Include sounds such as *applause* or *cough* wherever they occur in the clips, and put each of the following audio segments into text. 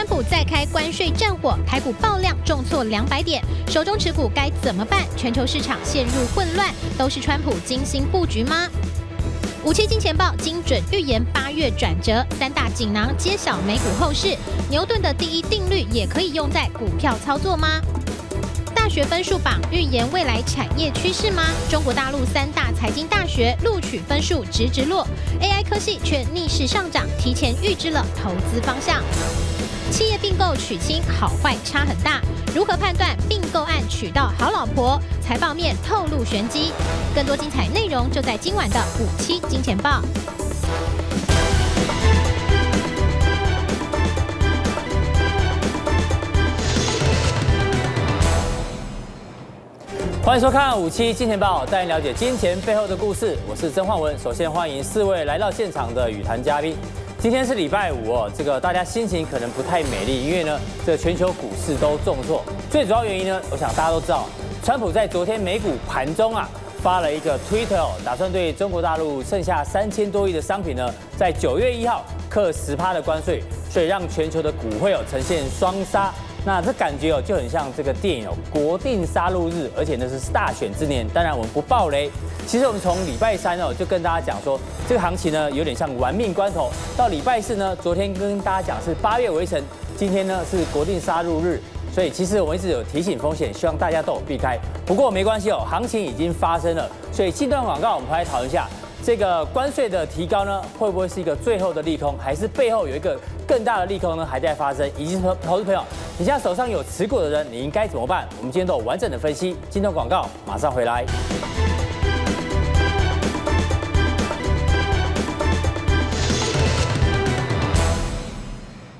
川普再开关税战火，台股爆量重挫两百点，手中持股该怎么办？全球市场陷入混乱，都是川普精心布局吗？五七金钱爆精准预言八月转折，三大锦囊揭晓美股后市，牛顿的第一定律也可以用在股票操作吗？大学分数榜预言未来产业趋势吗？中国大陆三大财经大学录取分数直直落，AI 科系却逆势上涨，提前预知了投资方向。企业并购娶亲好坏差很大，如何判断并购案娶到好老婆？财报面透露玄机，更多精彩内容就在今晚的五七金钱报。欢迎收看五七金钱报，带您了解金钱背后的故事。我是曾焕文，首先欢迎四位来到现场的与谈嘉宾。今天是礼拜五哦，这个大家心情可能不太美丽，因为呢，这全球股市都重挫。最主要原因呢，我想大家都知道，川普在昨天美股盘中啊发了一个 Twitter，、哦，打算对中国大陆剩下三千多亿的商品呢，在九月一号课十趴的关税，所以让全球的股会有呈现双杀。那这感觉哦，就很像这个电影哦，国定杀戮日，而且呢是大选之年。当然我们不爆雷。其实我们从礼拜三哦就跟大家讲说，这个行情呢有点像玩命关头。到礼拜四呢，昨天跟大家讲是八月围城，今天呢是国定杀戮日。所以其实我们一直有提醒风险，希望大家都有避开。不过没关系哦，行情已经发生了。所以进段广告，我们回来讨论一下。这个关税的提高呢，会不会是一个最后的利空，还是背后有一个更大的利空呢？还在发生。以及投，投资朋友，你现在手上有持股的人，你应该怎么办？我们今天都有完整的分析。进段广告，马上回来。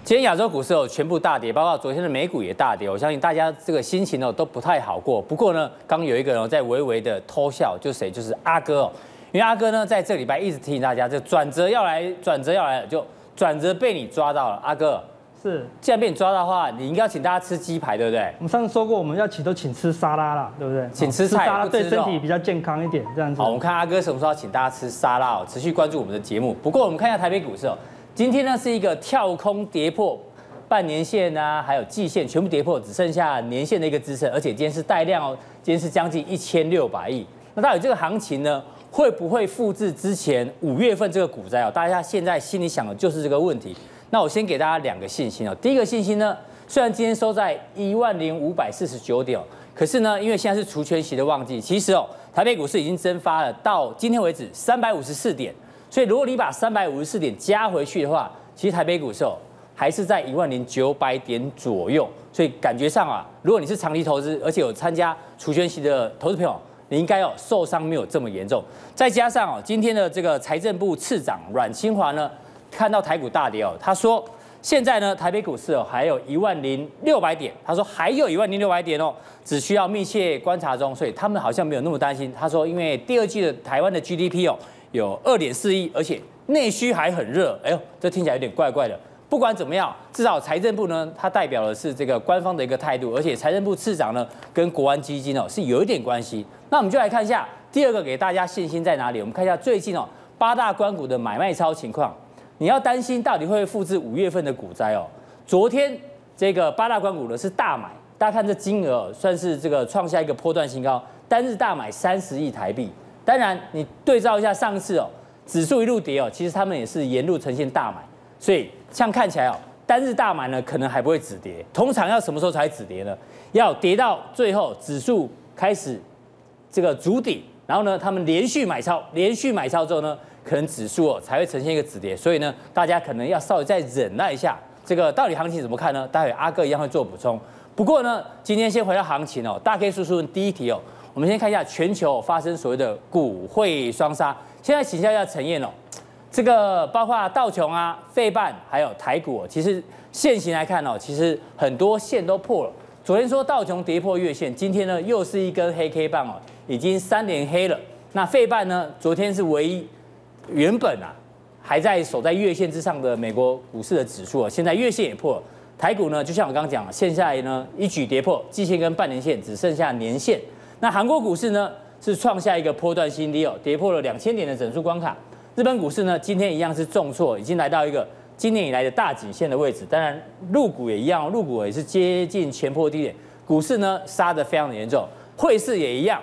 今天亚洲股市哦全部大跌，包括昨天的美股也大跌。我相信大家这个心情哦都不太好过。不过呢，刚有一个人在微微的偷笑，就是谁？就是阿哥哦。因为阿哥呢，在这礼拜一直提醒大家，这转折要来，转折要来了，就转折被你抓到了。阿哥，是，既然被你抓到的话，你应该要请大家吃鸡排，对不对？我们上次说过，我们要请都请吃沙拉啦，对不对？请吃菜，吃沙拉对身体比较健康一点，这样子。好，我们看阿哥什么时候要请大家吃沙拉哦，持续关注我们的节目。不过我们看一下台北股市哦，今天呢是一个跳空跌破半年线啊，还有季线全部跌破，只剩下年线的一个支撑，而且今天是带量哦，今天是将近一千六百亿。那到底这个行情呢？会不会复制之前五月份这个股灾哦？大家现在心里想的就是这个问题。那我先给大家两个信心哦。第一个信心呢，虽然今天收在一万零五百四十九点，可是呢，因为现在是除权息的旺季，其实哦，台北股市已经蒸发了到今天为止三百五十四点。所以如果你把三百五十四点加回去的话，其实台北股市哦还是在一万零九百点左右。所以感觉上啊，如果你是长期投资，而且有参加除权息的投资朋友。你应该哦受伤没有这么严重，再加上哦今天的这个财政部次长阮清华呢，看到台股大跌哦，他说现在呢台北股市哦还有一万零六百点，他说还有一万零六百点哦，只需要密切观察中，所以他们好像没有那么担心。他说因为第二季的台湾的 GDP 哦有二点四亿，而且内需还很热，哎呦这听起来有点怪怪的。不管怎么样，至少财政部呢，它代表的是这个官方的一个态度，而且财政部次长呢，跟国安基金哦是有一点关系。那我们就来看一下第二个给大家信心在哪里。我们看一下最近哦八大关股的买卖超情况。你要担心到底会不会复制五月份的股灾哦？昨天这个八大关股呢是大买，大家看这金额算是这个创下一个波段新高，单日大买三十亿台币。当然你对照一下上次哦，指数一路跌哦，其实他们也是沿路呈现大买，所以。像看起来哦，单日大买呢，可能还不会止跌。通常要什么时候才止跌呢？要跌到最后指数开始这个筑底，然后呢，他们连续买超，连续买超之后呢，可能指数哦才会呈现一个止跌。所以呢，大家可能要稍微再忍耐一下。这个到底行情怎么看呢？待会阿哥一样会做补充。不过呢，今天先回到行情哦，大 K 叔叔问第一题哦，我们先看一下全球发生所谓的股汇双杀。现在请教一下陈燕哦。这个包括道琼啊、费半还有台股哦，其实线形来看哦，其实很多线都破了。昨天说道琼跌破月线，今天呢又是一根黑 K 棒哦，已经三连黑了。那费半呢，昨天是唯一原本啊还在守在月线之上的美国股市的指数啊，现在月线也破了。台股呢，就像我刚刚讲，现在呢一举跌破季线跟半年线，只剩下年线。那韩国股市呢是创下一个波段新低哦，跌破了两千点的整数关卡。日本股市呢，今天一样是重挫，已经来到一个今年以来的大颈线的位置。当然，陆股也一样，陆股也是接近前波低点。股市呢杀得非常的严重，汇市也一样，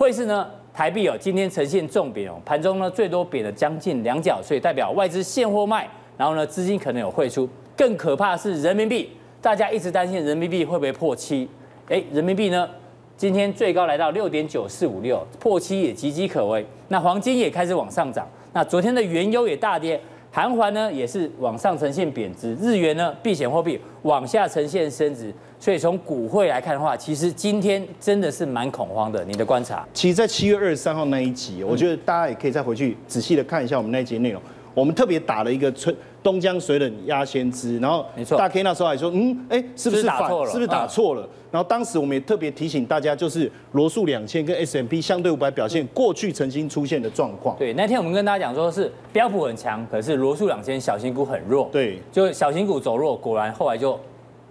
汇市呢台币哦今天呈现重贬哦，盘中呢最多贬了将近两角，所以代表外资现货卖，然后呢资金可能有汇出。更可怕的是人民币，大家一直担心人民币会不会破七？哎，人民币呢今天最高来到六点九四五六，破七也岌岌可危。那黄金也开始往上涨，那昨天的原油也大跌。韩环呢也是往上呈现贬值，日元呢避险货币往下呈现升值，所以从股汇来看的话，其实今天真的是蛮恐慌的。你的观察？其实，在七月二十三号那一集，我觉得大家也可以再回去仔细的看一下我们那一集内容。我们特别打了一个春东江水冷压先知，然后没错大 K 那时候还说，嗯，哎，是不是打错了？是不是打错了？然后当时我们也特别提醒大家，就是罗素两千跟 S M P 相对五百表现过去曾经出现的状况。对，那天我们跟大家讲说是标普很强，可是罗素两千小型股很弱。对，就小型股走弱，果然后来就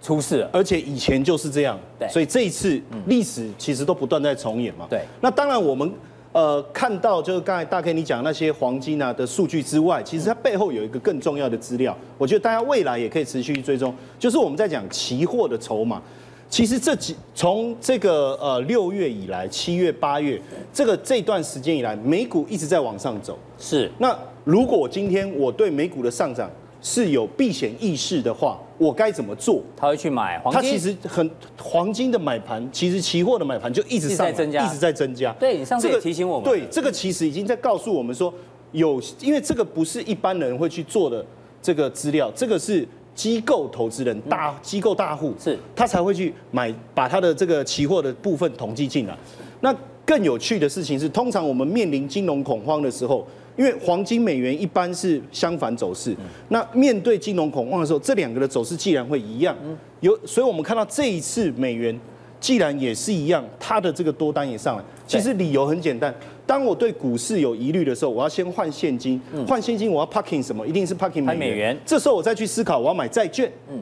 出事了。而且以前就是这样。对，所以这一次历史其实都不断在重演嘛。对，那当然我们。呃，看到就是刚才大 K 你讲那些黄金啊的数据之外，其实它背后有一个更重要的资料，我觉得大家未来也可以持续追踪，就是我们在讲期货的筹码。其实这几从这个呃六月以来，七月八月这个这段时间以来，美股一直在往上走。是。那如果今天我对美股的上涨，是有避险意识的话，我该怎么做？他会去买黄金。他其实很黄金的买盘，其实期货的买盘就一直上，在增加，一直在增加。对，你上次也提醒我们，对，这个其实已经在告诉我们说，有，因为这个不是一般人会去做的这个资料，这个是机构投资人、大机构大户，是他才会去买，把他的这个期货的部分统计进来。那更有趣的事情是，通常我们面临金融恐慌的时候。因为黄金美元一般是相反走势，那面对金融恐慌的时候，这两个的走势既然会一样，有，所以我们看到这一次美元既然也是一样，它的这个多单也上来。其实理由很简单，当我对股市有疑虑的时候，我要先换现金，换现金我要 parking 什么？一定是 parking 美元。这时候我再去思考我要买债券，嗯，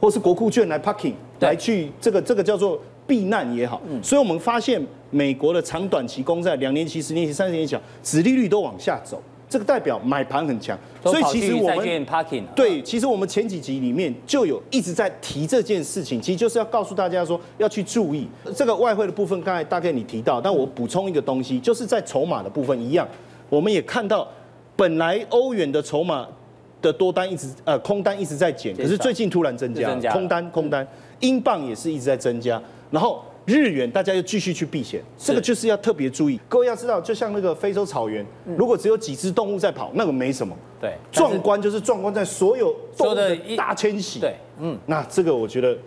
或是国库券来 parking 来去这个这个叫做。避难也好，所以我们发现美国的长短期公债、两年期、十年期、三十年期，殖利率都往下走，这个代表买盘很强。所以其实我们对，其实我们前几集里面就有一直在提这件事情，其实就是要告诉大家说要去注意这个外汇的部分。刚才大概你提到，但我补充一个东西，就是在筹码的部分一样，我们也看到本来欧元的筹码的多单一直呃空单一直在减，可是最近突然增加，空单空单，英镑也是一直在增加。然后日元大家又继续去避险，这个就是要特别注意。各位要知道，就像那个非洲草原，如果只有几只动物在跑，那个没什么。对，壮观就是壮观在所有动物的大迁徙。对，嗯，那这个我觉得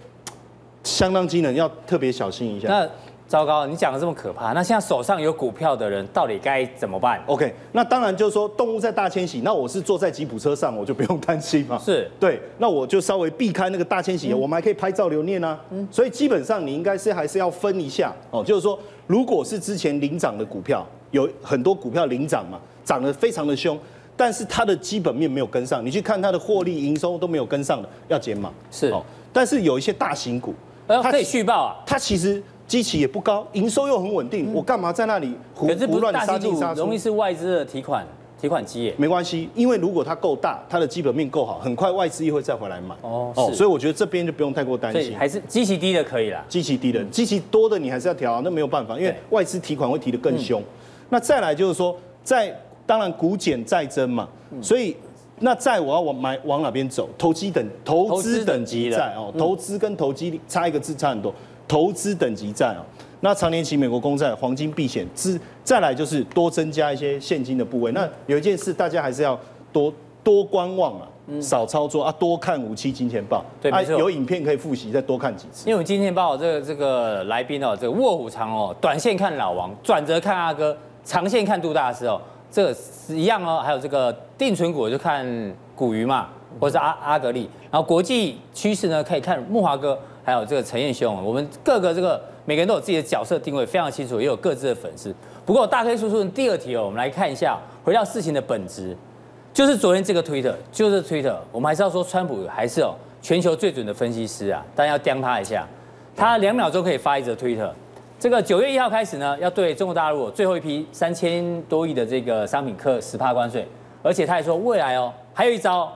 相当惊人，要特别小心一下。那糟糕，你讲的这么可怕，那现在手上有股票的人到底该怎么办？OK，那当然就是说动物在大迁徙，那我是坐在吉普车上，我就不用担心嘛。*laughs* 是对，那我就稍微避开那个大迁徙，嗯、我们还可以拍照留念啊。嗯，所以基本上你应该是还是要分一下哦，就是说如果是之前领涨的股票，有很多股票领涨嘛，涨得非常的凶，但是它的基本面没有跟上，你去看它的获利营收都没有跟上的，要减码。是哦，但是有一些大型股，它可以续报啊，它其实。基期也不高，营收又很稳定，我干嘛在那里胡胡乱杀进杀出？容易是外资的提款提款机耶。没关系，因为如果它够大，它的基本面够好，很快外资又会再回来买。哦哦，所以我觉得这边就不用太过担心。还是基期低的可以啦。基期低的，基期多的你还是要调啊，那没有办法，因为外资提款会提得更凶。那再来就是说，在当然股减债增嘛，所以那债我要往买往哪边走？投机等投资等级债哦，投资跟投机差一个字差很多。投资等级债啊，那长年期美国公债、黄金避险，之再来就是多增加一些现金的部位。那有一件事，大家还是要多多观望啊，少操作啊，多看五期金钱报。对，没错。有影片可以复习，再多看几次。因为我今天报这个这个来宾哦，这个卧虎藏龙哦，短线看老王，转折看阿哥，长线看杜大师哦，这个是一样哦。还有这个定存股就看古鱼嘛，或者是阿阿格力。然后国际趋势呢，可以看木华哥。还有这个陈彦兄，我们各个这个每个人都有自己的角色定位，非常清楚，也有各自的粉丝。不过大 K 叔叔第二题哦，我们来看一下，回到事情的本质，就是昨天这个推特，就是推特，我们还是要说川普还是哦全球最准的分析师啊，大家要盯他一下，他两秒钟可以发一则推特。这个九月一号开始呢，要对中国大陆最后一批三千多亿的这个商品课十趴关税，而且他还说未来哦还有一招。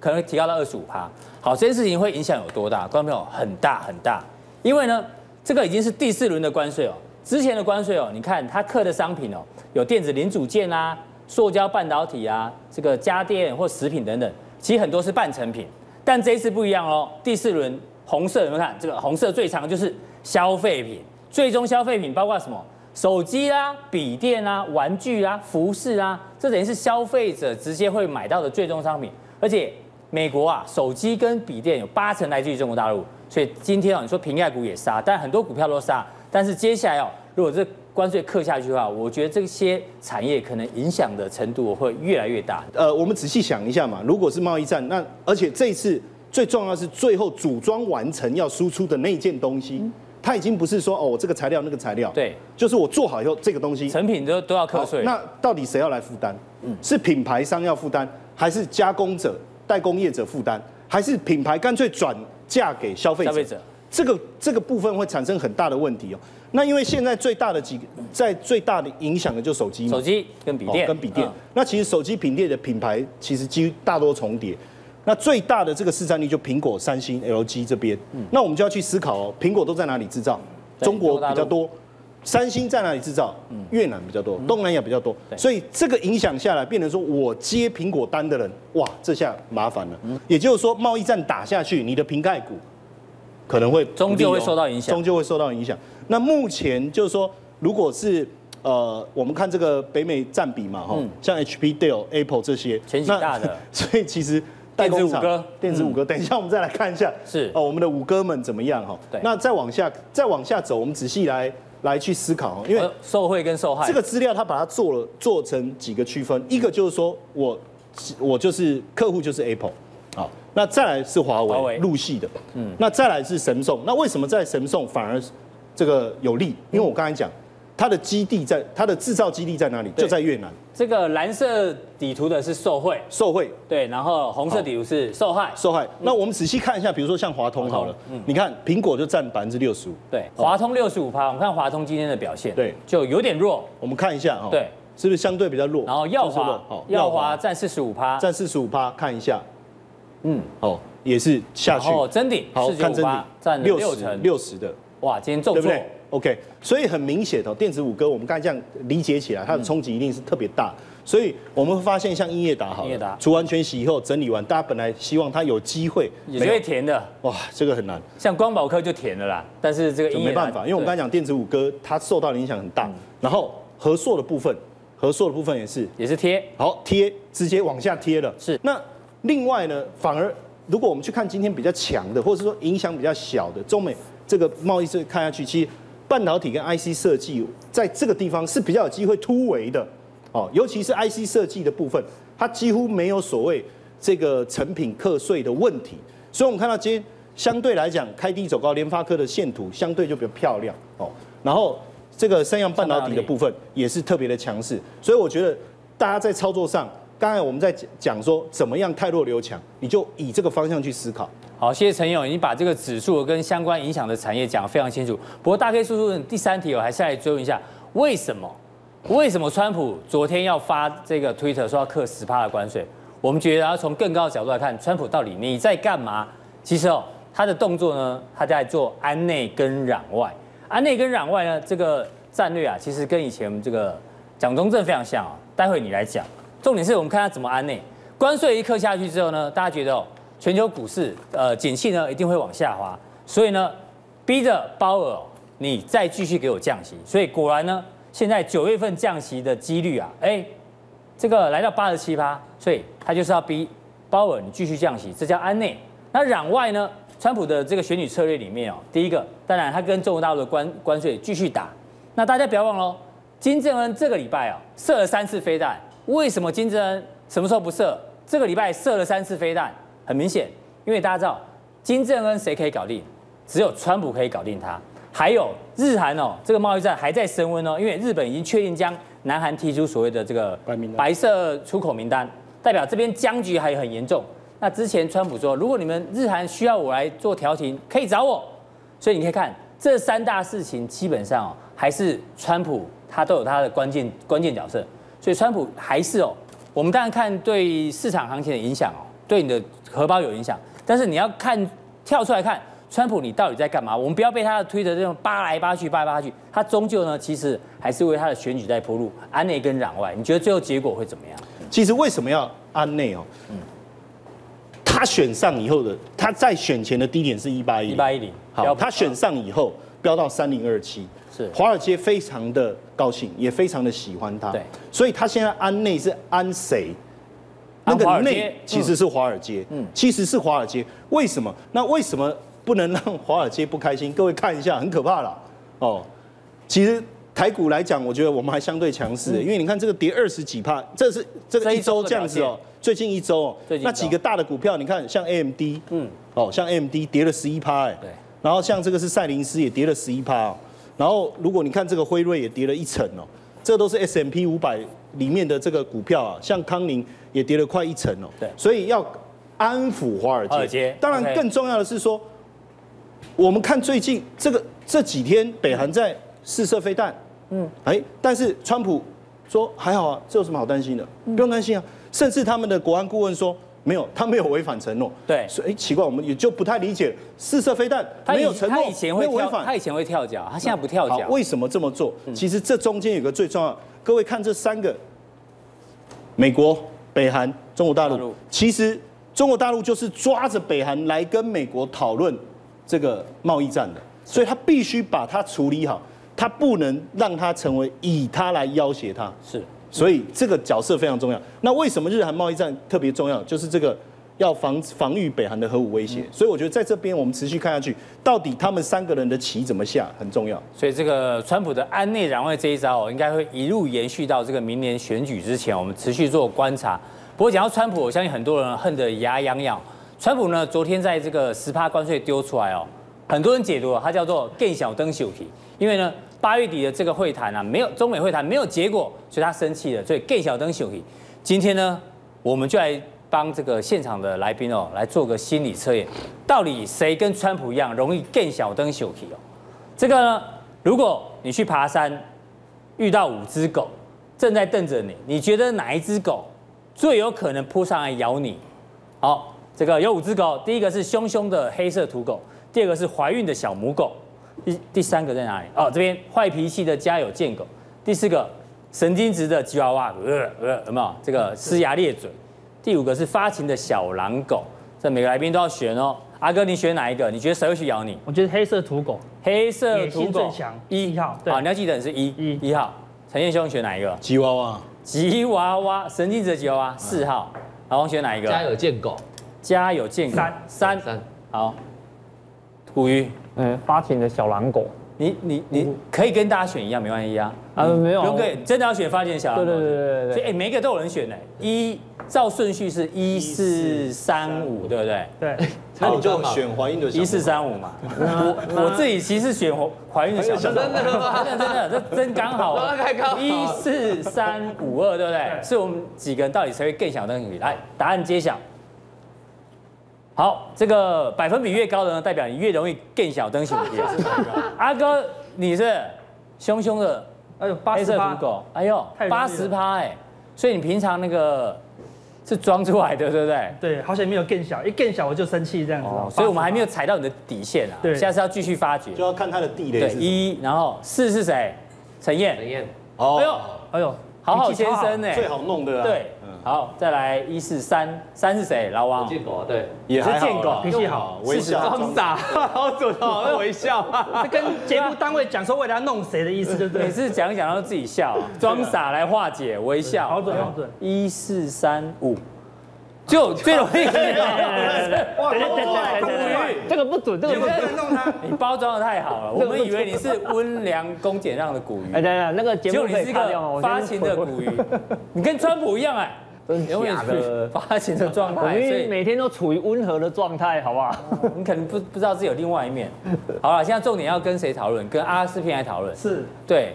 可能提高到二十五趴。好，这件事情会影响有多大？观众朋友，很大很大，因为呢，这个已经是第四轮的关税哦。之前的关税哦，你看它刻的商品哦，有电子零组件啊、塑胶半导体啊、这个家电或食品等等，其实很多是半成品。但这一次不一样哦，第四轮红色有没有看？这个红色最长就是消费品，最终消费品包括什么？手机啊、笔电啊、玩具啊、服饰啊，这等于是消费者直接会买到的最终商品。而且美国啊，手机跟笔电有八成来自于中国大陆，所以今天啊，你说平盖股也杀，但很多股票都杀。但是接下来哦，如果这关税克下去的话，我觉得这些产业可能影响的程度会越来越大。呃，我们仔细想一下嘛，如果是贸易战，那而且这一次最重要的是最后组装完成要输出的那件东西，嗯、它已经不是说哦，这个材料那个材料，对，就是我做好以后这个东西成品都都要课税。那到底谁要来负担？嗯，是品牌商要负担，还是加工者、代工业者负担，还是品牌干脆转嫁给消费者？消费者。这个这个部分会产生很大的问题哦。那因为现在最大的几个在最大的影响的就是手机，手机跟笔电，跟笔电。嗯、那其实手机、品电的品牌其实几乎大多重叠。那最大的这个市占率就苹果、三星、LG 这边。嗯、那我们就要去思考哦，苹果都在哪里制造？中国比较多。三星在哪里制造？越南比较多，东南亚比较多。所以这个影响下来，变成说我接苹果单的人，哇，这下麻烦了。也就是说，贸易战打下去，你的瓶盖股。可能会终究会受到影响，终究会受到影响。那目前就是说，如果是呃，我们看这个北美占比嘛，哈、嗯，像 HP、Dell、Apple 这些前几大的，*laughs* 所以其实电子五哥，电子五哥，等一下我们再来看一下，是哦，我们的五哥们怎么样哈？对，那再往下，再往下走，我们仔细来来去思考，因为受贿跟受害这个资料，他把它做了做成几个区分，一个就是说我我就是客户就是 Apple。好，那再来是华为，入系的，嗯，那再来是神送，那为什么在神送反而这个有利？因为我刚才讲，它的基地在它的制造基地在哪里？就在越南。这个蓝色底图的是受贿，受贿，对，然后红色底图是受害，受害。那我们仔细看一下，比如说像华通好了，嗯，你看苹果就占百分之六十五，对，华通六十五趴。我们看华通今天的表现，对，就有点弱。我们看一下哈，对，是不是相对比较弱？然后耀华，耀华占四十五。趴，占四十五趴，看一下。嗯，哦，也是下去。哦，真顶，好看真顶，占六十六十的，哇，今天重挫，对不对？OK，所以很明显的，电子五哥，我们刚才这样理解起来，它的冲击一定是特别大。所以我们会发现，像英业达，好，英业达除完全息以后整理完，大家本来希望它有机会，也会填的，哇，这个很难。像光宝科就填了啦，但是这个没办法，因为我们刚才讲电子五哥，它受到的影响很大。然后合硕的部分，合硕的部分也是，也是贴，好贴，直接往下贴了。是，那另外呢，反而。如果我们去看今天比较强的，或者是说影响比较小的中美这个贸易这看下去，其实半导体跟 IC 设计在这个地方是比较有机会突围的哦，尤其是 IC 设计的部分，它几乎没有所谓这个成品课税的问题，所以我们看到今天相对来讲开低走高，联发科的线图相对就比较漂亮哦，然后这个三阳半导体的部分也是特别的强势，所以我觉得大家在操作上。刚才我们在讲说怎么样汰弱留强，你就以这个方向去思考。好，谢谢陈勇，你把这个指数跟相关影响的产业讲得非常清楚。不过大 K 叔叔第三题我还是来追问一下，为什么？为什么川普昨天要发这个推特说要克十趴的关税？我们觉得要从更高的角度来看，川普到底你在干嘛？其实哦，他的动作呢，他在做安内跟攘外。安内跟攘外呢，这个战略啊，其实跟以前这个蒋中正非常像啊。待会你来讲。重点是我们看他怎么安内，关税一克下去之后呢，大家觉得哦，全球股市呃景气呢一定会往下滑，所以呢逼着鲍尔你再继续给我降息，所以果然呢现在九月份降息的几率啊，哎这个来到八十七趴，所以他就是要逼鲍尔你继续降息，这叫安内。那攘外呢，川普的这个选举策略里面哦，第一个当然他跟中国大陆的关关税继续打，那大家不要忘了，金正恩这个礼拜啊射了三次飞弹。为什么金正恩什么时候不射？这个礼拜射了三次飞弹，很明显，因为大家知道金正恩谁可以搞定？只有川普可以搞定他。还有日韩哦，这个贸易战还在升温哦，因为日本已经确定将南韩踢出所谓的这个白色出口名单，代表这边僵局还很严重。那之前川普说，如果你们日韩需要我来做调停，可以找我。所以你可以看这三大事情，基本上哦，还是川普他都有他的关键关键角色。所以川普还是哦，我们当然看对市场行情的影响哦，对你的荷包有影响，但是你要看跳出来看，川普你到底在干嘛？我们不要被他的推特这种扒来扒去、扒来扒去，他终究呢，其实还是为他的选举在铺路，安内跟攘外。你觉得最后结果会怎么样？其实为什么要安内哦？嗯，他选上以后的，他在选前的低点是一八一，一八一零。好，他选上以后飙到三零二七，是华尔街非常的高兴，也非常的喜欢他。对，所以他现在安内是安谁？那个内其实是华尔街，嗯，其实是华尔街。为什么？那为什么不能让华尔街不开心？各位看一下，很可怕了哦。其实台股来讲，我觉得我们还相对强势，因为你看这个跌二十几趴，这是这个一周这样子哦。最近一周哦，那几个大的股票，你看像 AMD，嗯，哦，像 AMD 跌了十一趴，哎，对。然后像这个是赛灵思也跌了十一趴，然后如果你看这个辉瑞也跌了一成哦，这都是 S M P 五百里面的这个股票啊，像康宁。也跌了快一成哦，对，所以要安抚华尔街。当然，更重要的是说，我们看最近这个这几天，北韩在试射飞弹，嗯，哎，但是川普说还好啊，这有什么好担心的？不用担心啊。甚至他们的国安顾问说没有，他没有违反承诺。对，所以哎，奇怪，我们也就不太理解试射飞弹没有承诺，他以前会违反，他以前会跳脚，他现在不跳脚，为什么这么做？其实这中间有个最重要，各位看这三个，美国。北韩、中国大陆，其实中国大陆就是抓着北韩来跟美国讨论这个贸易战的，所以他必须把它处理好，他不能让它成为以他来要挟他。是，所以这个角色非常重要。那为什么日韩贸易战特别重要？就是这个。要防防御北韩的核武威胁，所以我觉得在这边我们持续看下去，到底他们三个人的棋怎么下很重要。所以这个川普的安内攘外这一招，应该会一路延续到这个明年选举之前，我们持续做观察。不过讲到川普，我相信很多人恨得牙痒痒。川普呢，昨天在这个十趴关税丢出来哦，很多人解读它叫做更小灯秀皮，因为呢八月底的这个会谈啊，没有中美会谈没有结果，所以他生气了，所以更小灯秀皮。今天呢，我们就来。帮这个现场的来宾哦来做个心理测验，到底谁跟川普一样容易更小灯小气哦？这个呢，如果你去爬山遇到五只狗正在瞪着你，你觉得哪一只狗最有可能扑上来咬你？好，这个有五只狗，第一个是凶凶的黑色土狗，第二个是怀孕的小母狗，第第三个在哪里？哦，这边坏脾气的家有贱狗，第四个神经质的吉娃娃，呃呃，有没有？这个龇牙咧嘴。第五个是发情的小狼狗，这每个来宾都要选哦。阿哥，你选哪一个？你觉得谁会去咬你？我觉得黑色土狗，黑色土狗一号。好，你要记得你是一一一号。陈彦兄选哪一个？吉娃娃。吉娃娃，神经质的吉娃娃四号。老王选哪一个？家有贱狗。家有贱狗三三三。好。土鱼，嗯，发情的小狼狗。你你你可以跟大家选一样，没关系啊。啊，没有。不用，真的要选发现小狼狗。对对对对对。所以哎，每个都有人选呢。一。照顺序是一四三五，对不对？对，那你就选怀孕的一四三五嘛。我我自己其实选怀怀孕的小真的 *laughs* 真的真的这真 *laughs* 刚好。一四三五二，对不对？是我们几个人到底谁会更小灯秀？来，答案揭晓。好，这个百分比越高的呢，代表你越容易更小灯秀。*laughs* 阿哥，你是凶凶的，哎呦，黑色土狗，哎呦，八十趴哎，所以你平常那个。是装出来的，对不对？对，好像没有更小，一更小我就生气这样子。哦，所以我们还没有踩到你的底线啊。对，下次要继续发掘，就要看他的地雷。对，一，然后四是谁？陈燕。陈燕。哦。哎呦，哎呦，好好先生呢。最好弄的。对。好，再来一四三，三是谁？老王。建狗，对。也是建狗，脾气好，微笑。装傻，*laughs* 好准哦，*laughs* 微笑。*laughs* 这跟节目单位讲说为了要弄谁的意思，对不对？每次讲一讲都自己笑，装傻来化解，微笑。好准，好准。一四三五。就最容易，哇！对对对对，这个不准，这个不准弄他。你包装的太好了，我们以为你是温良恭俭让的古鱼。哎，等等，那个节目可以卡掉吗？发情的古鱼，你跟川普一样哎，真假的发情的状态，*laughs* 所以每天都处于温和的状态，好不好？你可能不不知道自己有另外一面。好了，现在重点要跟谁讨论？跟阿斯匹林来讨论。是，对。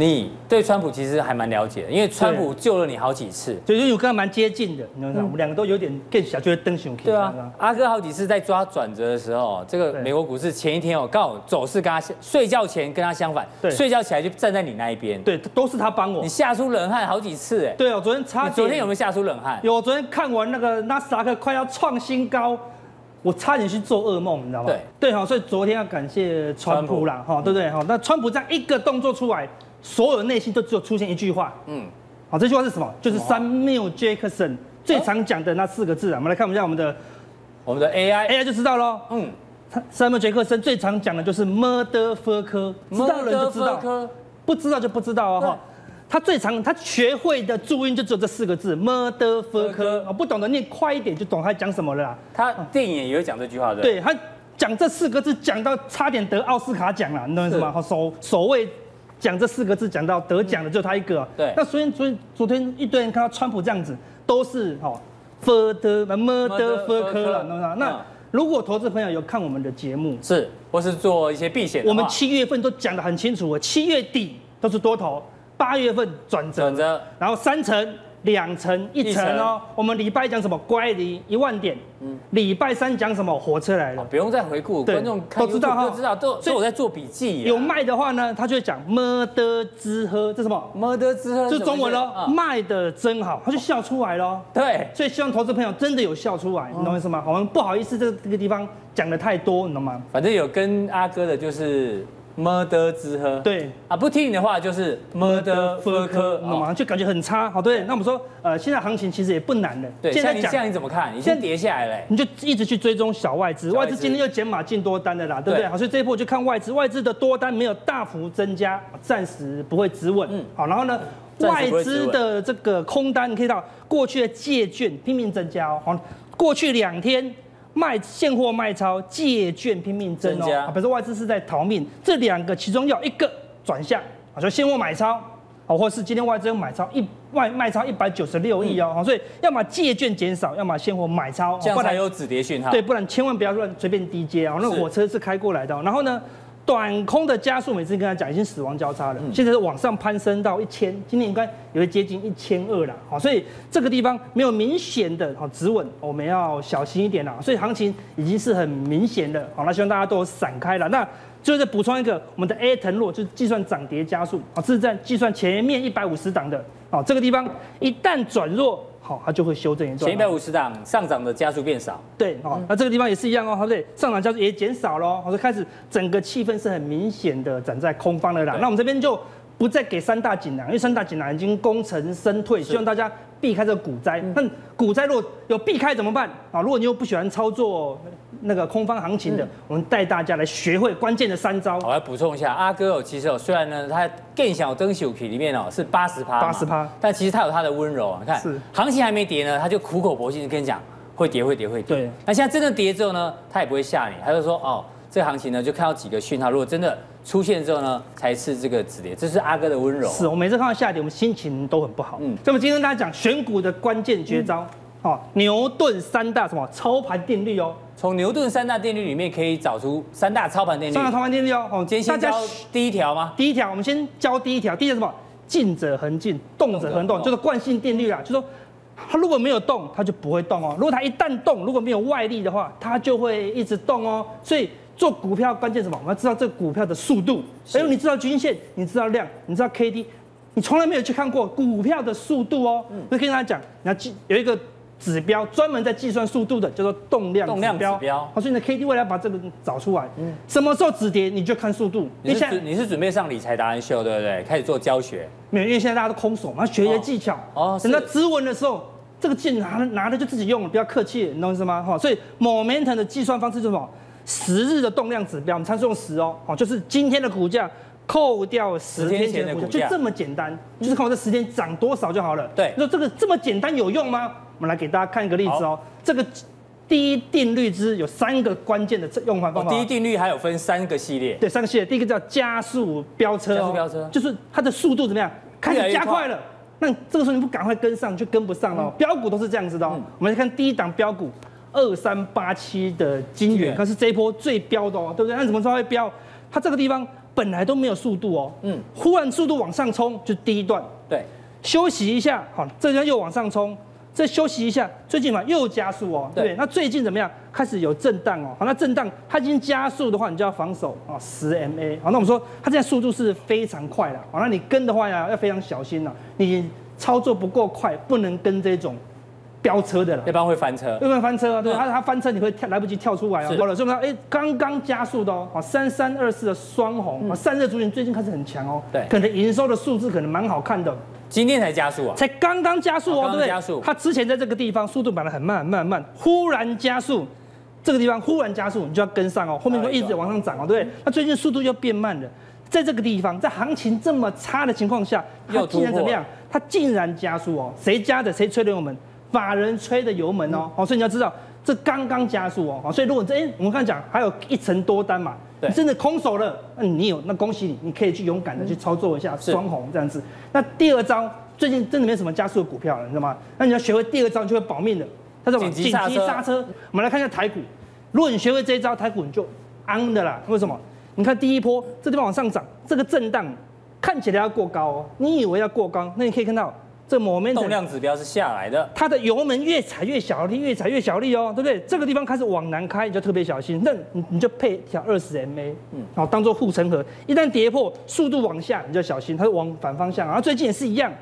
你对川普其实还蛮了解的，因为川普救了你好几次，就因为我跟他蛮接近的，你知道吗？我们两个都有点更小，就会登熊。对啊，阿哥好几次在抓转折的时候，这个美国股市前一天哦，刚好走势跟他睡觉前跟他相反，对，睡觉起来就站在你那一边，对，都是他帮我，你吓出冷汗好几次哎。对哦，昨天差点，昨天有没有吓出冷汗？有，昨天看完那个纳斯达克快要创新高。我差点去做噩梦，你知道吗？对对哈，所以昨天要感谢川普啦，哈，对不对哈？那川普这样一个动作出来，所有的内心都只有出现一句话，嗯，好，这句话是什么？就是 Samuel Jackson 最常讲的那四个字啊。我们来看一下我们的我们的 AI，AI 就知道喽。嗯，Samuel Jackson 最常讲的就是 Motherfucker，知道人就知道，不知道就不知道啊哈。他最常他学会的注音就只有这四个字，Motherfucker，我不懂得念快一点就懂他讲什么了啦。他电影也有讲这句话的。对，他讲这四个字讲到差点得奥斯卡奖了，你懂意思吗？好，首首位讲这四个字讲到得奖的就他一个。对。那所以所以昨天一堆人看到川普这样子，都是哈，Mother Motherfucker 了，懂吗？那如果投资朋友有看我们的节目，是或是做一些避险，我们七月份都讲得很清楚，七月底都是多头。八月份转折，转折，然后三成、两成、一成哦。我们礼拜讲什么？乖离一万点。嗯。礼拜三讲什么？火车来了。不用再回顾，观众都知道哈，都知道，都所以我在做笔记。有卖的话呢，他就会讲么的之喝，这什么？么的之喝，就中文喽。卖的真好，他就笑出来喽。*laughs* 对，所以希望投资朋友真的有笑出来，你懂我意思吗？我们不好意思，这这个地方讲的太多，你懂吗？反正有跟阿哥的就是。么的之喝，对啊，不听你的话就是么的科科，马上就感觉很差，好对。那我们说，呃，现在行情其实也不难的。对，现在讲，这样你怎么看？你先跌下来嘞，你就一直去追踪小外资，外资今天又减码进多单的啦，对不对？好，所以这一波就看外资，外资的多单没有大幅增加，暂时不会止稳。嗯，好，然后呢，外资的这个空单，你可以看到过去的借券拼命增加哦，好，过去两天。卖现货卖超，借券拼命增哦。比如说外资是在逃命，这两个其中要一个转向，啊，就现货买超，好，或是今天外资买超一外卖超一百九十六亿哦，所以要么借券减少，要么现货买超，这样才有止跌讯号。对，不然千万不要乱随便低接啊，那火车是开过来的。然后呢？短空的加速，每次跟他讲已经死亡交叉了，现在是往上攀升到一千，今天应该也会接近一千二了，好，所以这个地方没有明显的好止稳，我们要小心一点了，所以行情已经是很明显的，好，那希望大家都散开了，那最后再补充一个，我们的 A 腾落就是计算涨跌加速，啊，这是在计算前面一百五十档的，啊，这个地方一旦转弱。好，它就会修正一段。前一百五十档上涨的加速变少。对，哦，那这个地方也是一样哦，对，上涨加速也减少了，好，就开始整个气氛是很明显的站在空方的啦。那我们这边就不再给三大锦囊，因为三大锦囊已经功成身退，希望大家避开这个股灾。那股灾如果有避开怎么办？啊，如果你又不喜欢操作。那个空方行情的，嗯、我们带大家来学会关键的三招。我来补充一下，阿哥哦，其实哦，虽然呢，他更小灯秀皮里面哦是八十趴，八十趴，但其实他有他的温柔啊。你看，是行情还没跌呢，他就苦口婆心的跟你讲会跌，会跌，会跌。对。那现在真的跌之后呢，他也不会吓你，他就说哦，这个行情呢就看到几个讯号，如果真的出现之后呢，才是这个止跌。这是阿哥的温柔。是我每次看到下跌，我们心情都很不好。嗯。那么今天跟大家讲选股的关键绝招。嗯哦，牛顿三大什么操盘定律哦？从牛顿三大定律里面可以找出三大操盘定律。三大操盘定律哦，哦，今天先教第一条吗？第一条，我们先教第一条。第一条什么？静者恒静，动者恒动，动就是惯性定律啊。就是说，它如果没有动，它就不会动哦。如果它一旦动，如果没有外力的话，它就会一直动哦。所以做股票关键什么？我们要知道这个股票的速度。哎，你知道均线，你知道量，你知道 K D，你从来没有去看过股票的速度哦。嗯。我跟大家讲，你要记有一个。指标专门在计算速度的叫做动量指标，好，所以你的 K D 为了要把这个找出来，嗯，什么时候止跌你就看速度。你是你是准备上理财达人秀对不对？开始做教学？没有，因为现在大家都空手嘛，学一些技巧。哦，等到止稳的时候，这个剑拿拿了就自己用了，不要客气，你懂意思吗？哈，所以 momentum 的计算方式是什么？十日的动量指标，我们参数用十哦，哦，就是今天的股价扣掉十天前的股价，就这么简单，就是看我这十天涨多少就好了。对，你说这个这么简单有用吗？我们来给大家看一个例子哦，这个第一定律之有三个关键的用法方法。第一定律还有分三个系列，对，三个系列。第一个叫加速飙车，加速飙车就是它的速度怎么样，开始加快了。那这个时候你不赶快跟上，就跟不上了。标股都是这样子的。我们来看第一档标股二三八七的金元，可是这一波最飙的哦，对不对？那怎么说会飙？它这个地方本来都没有速度哦，嗯，忽然速度往上冲，就第一段，对，休息一下，好，这边又往上冲，再休息一下，最近嘛又加速哦，对，那最近怎么样？开始有震荡哦，好，那震荡它已经加速的话，你就要防守啊，十 MA，好，那我们说它现在速度是非常快的，好，那你跟的话呀，要非常小心了，你操作不够快，不能跟这种。飙车的了，一般会翻车，一般翻车啊，对，它它翻车你会跳来不及跳出来啊，好了，是不是？哎，刚刚加速的哦，啊，三三二四的双红啊，散热族群最近开始很强哦，对，可能营收的数字可能蛮好看的，今天才加速啊，才刚刚加速哦，对不对？加速，它之前在这个地方速度摆得很慢很慢很慢，忽然加速，这个地方忽然加速，你就要跟上哦，后面会一直往上涨哦，对不对？它最近速度又变慢了，在这个地方，在行情这么差的情况下，它竟然怎么样？它竟然加速哦，谁加的？谁催的我们？法人吹的油门哦，哦，所以你要知道，这刚刚加速哦，所以如果这哎，我们刚才讲还有一层多单嘛，对，真的空手了，那你有那恭喜你，你可以去勇敢的去操作一下双红这样子。那第二招最近真的没什么加速的股票了，你知道吗？那你要学会第二招就会保命的，它叫？紧急刹车。我们来看一下台股，如果你学会这一招，台股你就安的啦。为什么？你看第一波这地方往上涨，这个震荡看起来要过高哦，你以为要过高，那你可以看到。这 momentum 动量指标是下来的，它的油门越踩越小力，越踩越小力哦，对不对？这个地方开始往南开，你就特别小心。那你你就配条二十 MA，嗯，好，当做护城河。一旦跌破，速度往下，你就小心，它会往反方向。然后最近也是一样，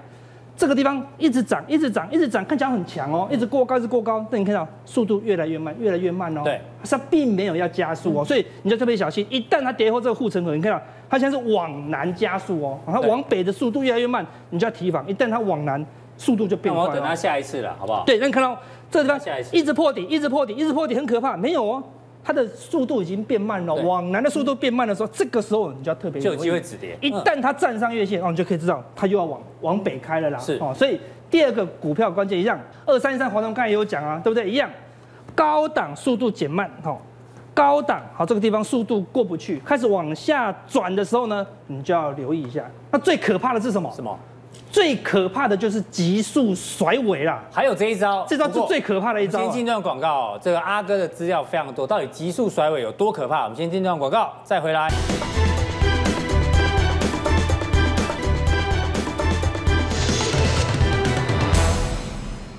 这个地方一直涨，一直涨，一直涨，看起来很强哦，一直过高，一直过高。但你看到速度越来越慢，越来越慢哦。对，它并没有要加速哦，所以你就特别小心。一旦它跌破这个护城河，你看到它现在是往南加速哦，它往北的速度越来越慢，你就要提防。一旦它往南，速度就变快了。我等它下一次了，好不好？对，那你看到这个地方一直破底，一直破底，一直破底，很可怕。没有哦，它的速度已经变慢了。往南的速度变慢的时候，这个时候你就要特别就有机会止跌。一旦它站上月线，哦，你就可以知道它又要往往北开了啦。是哦，所以第二个股票关键一样，二三三华通刚才也有讲啊，对不对？一样，高档速度减慢，哦，高档好，这个地方速度过不去，开始往下转的时候呢，你就要留意一下。那最可怕的是什么？什么？最可怕的就是急速甩尾啦，还有这一招，这招是最可怕的一招。先进段广告，这个阿哥的资料非常多，到底急速甩尾有多可怕？我们先进段广告，再回来。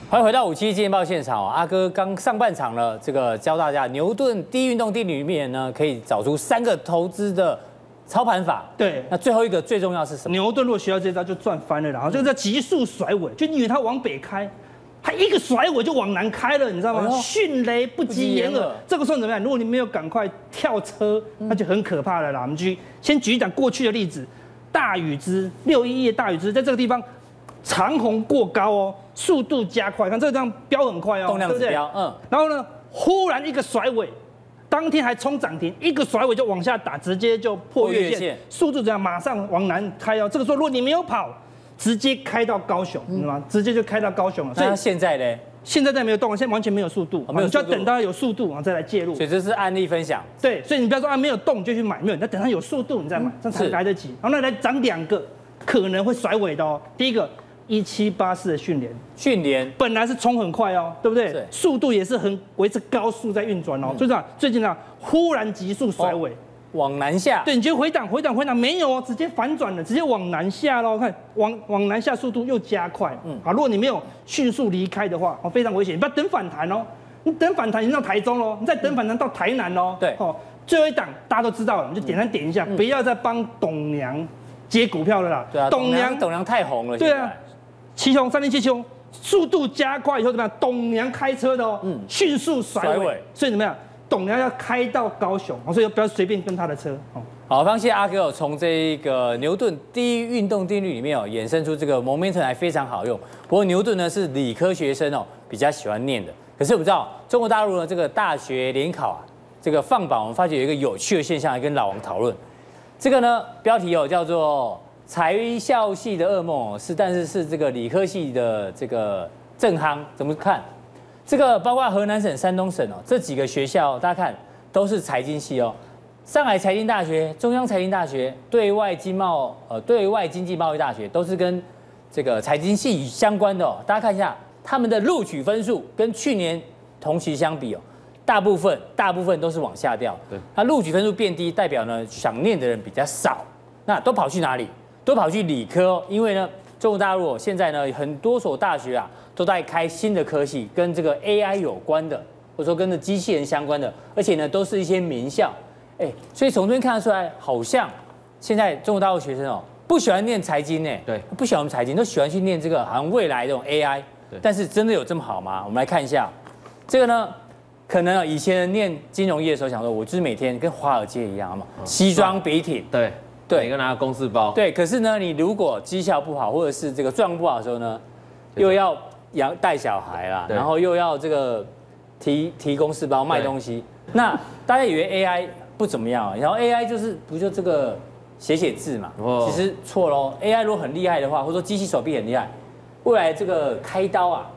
欢迎回到五七金钱报现场，阿哥刚上半场了，这个教大家牛顿第一运动定律里面呢，可以找出三个投资的。操盘法对，那最后一个最重要是什么？牛顿如果学到这招就赚翻了，然后这个叫急速甩尾，就以为它往北开，它一个甩尾就往南开了，你知道吗？迅雷不及掩耳，这个时候怎么样？如果你没有赶快跳车，那就很可怕了啦。我们举先举一讲过去的例子，大禹之六一一大禹之在这个地方长虹过高哦，速度加快，看这个地方飙很快哦，动量指标，嗯，然后呢，忽然一个甩尾。当天还冲涨停，一个甩尾就往下打，直接就破月线，速度这样马上往南开哦。这个时候如果你没有跑，直接开到高雄，你知道吗？直接就开到高雄了。所以现在呢？现在在没有动，现在完全没有速度，没有，就要等到有速度然后再来介入。所以这是案例分享。对，所以你不要说啊没有动就去买，没有，你要等它有速度你再买，这样才来得及。然后那来涨两个，可能会甩尾的哦。第一个。一七八四的训练，训练本来是冲很快哦，对不对？速度也是很维持高速在运转哦。就这样，最近呢，忽然急速甩尾，往南下。对，你就回档，回档，回档，没有哦，直接反转了，直接往南下喽。看，往往南下速度又加快。嗯，好，如果你没有迅速离开的话，哦，非常危险。你不要等反弹哦，你等反弹已经到台中喽，你再等反弹到台南喽。对，哦，最后一档大家都知道了，你就简单点一下，不要再帮董娘接股票了啦。对啊，董娘董娘太红了。对啊。七雄三零七雄，速度加快以后怎么样？董娘开车的哦，嗯，迅速甩尾，所以怎么样？董娘要开到高雄，所以不要随便跟他的车。好，感谢阿哥从这个牛顿第一运动定律里面哦，衍生出这个 momentum 还非常好用。不过牛顿呢是理科学生哦，比较喜欢念的。可是我们知道中国大陆呢这个大学联考啊，这个放榜，我们发觉有一个有趣的现象，来跟老王讨论。这个呢，标题哦叫做。财校系的噩梦是，但是是这个理科系的这个正夯，怎么看？这个包括河南省、山东省哦，这几个学校大家看都是财经系哦。上海财经大学、中央财经大学、对外经贸呃对外经济贸易大学都是跟这个财经系相关的哦。大家看一下他们的录取分数跟去年同期相比哦，大部分大部分都是往下掉。对，那录取分数变低，代表呢想念的人比较少。那都跑去哪里？都跑去理科哦，因为呢，中国大陆现在呢很多所大学啊都在开新的科系，跟这个 AI 有关的，或者说跟这机器人相关的，而且呢都是一些名校。哎，所以从这边看得出来，好像现在中国大陆学生哦不喜欢念财经呢，对，不喜欢财经，都喜欢去念这个好像未来这种 AI。对，但是真的有这么好吗？我们来看一下，这个呢。可能以前念金融业的时候，想说我就是每天跟华尔街一样嘛，西装笔挺，对对，每个拿个公事包，对。可是呢，你如果绩效不好，或者是这个状况不好的时候呢，又要养带小孩啦，然后又要这个提提公事包卖东西。那大家以为 AI 不怎么样，然后 AI 就是不就这个写写字嘛？其实错喽。AI 如果很厉害的话，或者说机器手臂很厉害，未来这个开刀啊。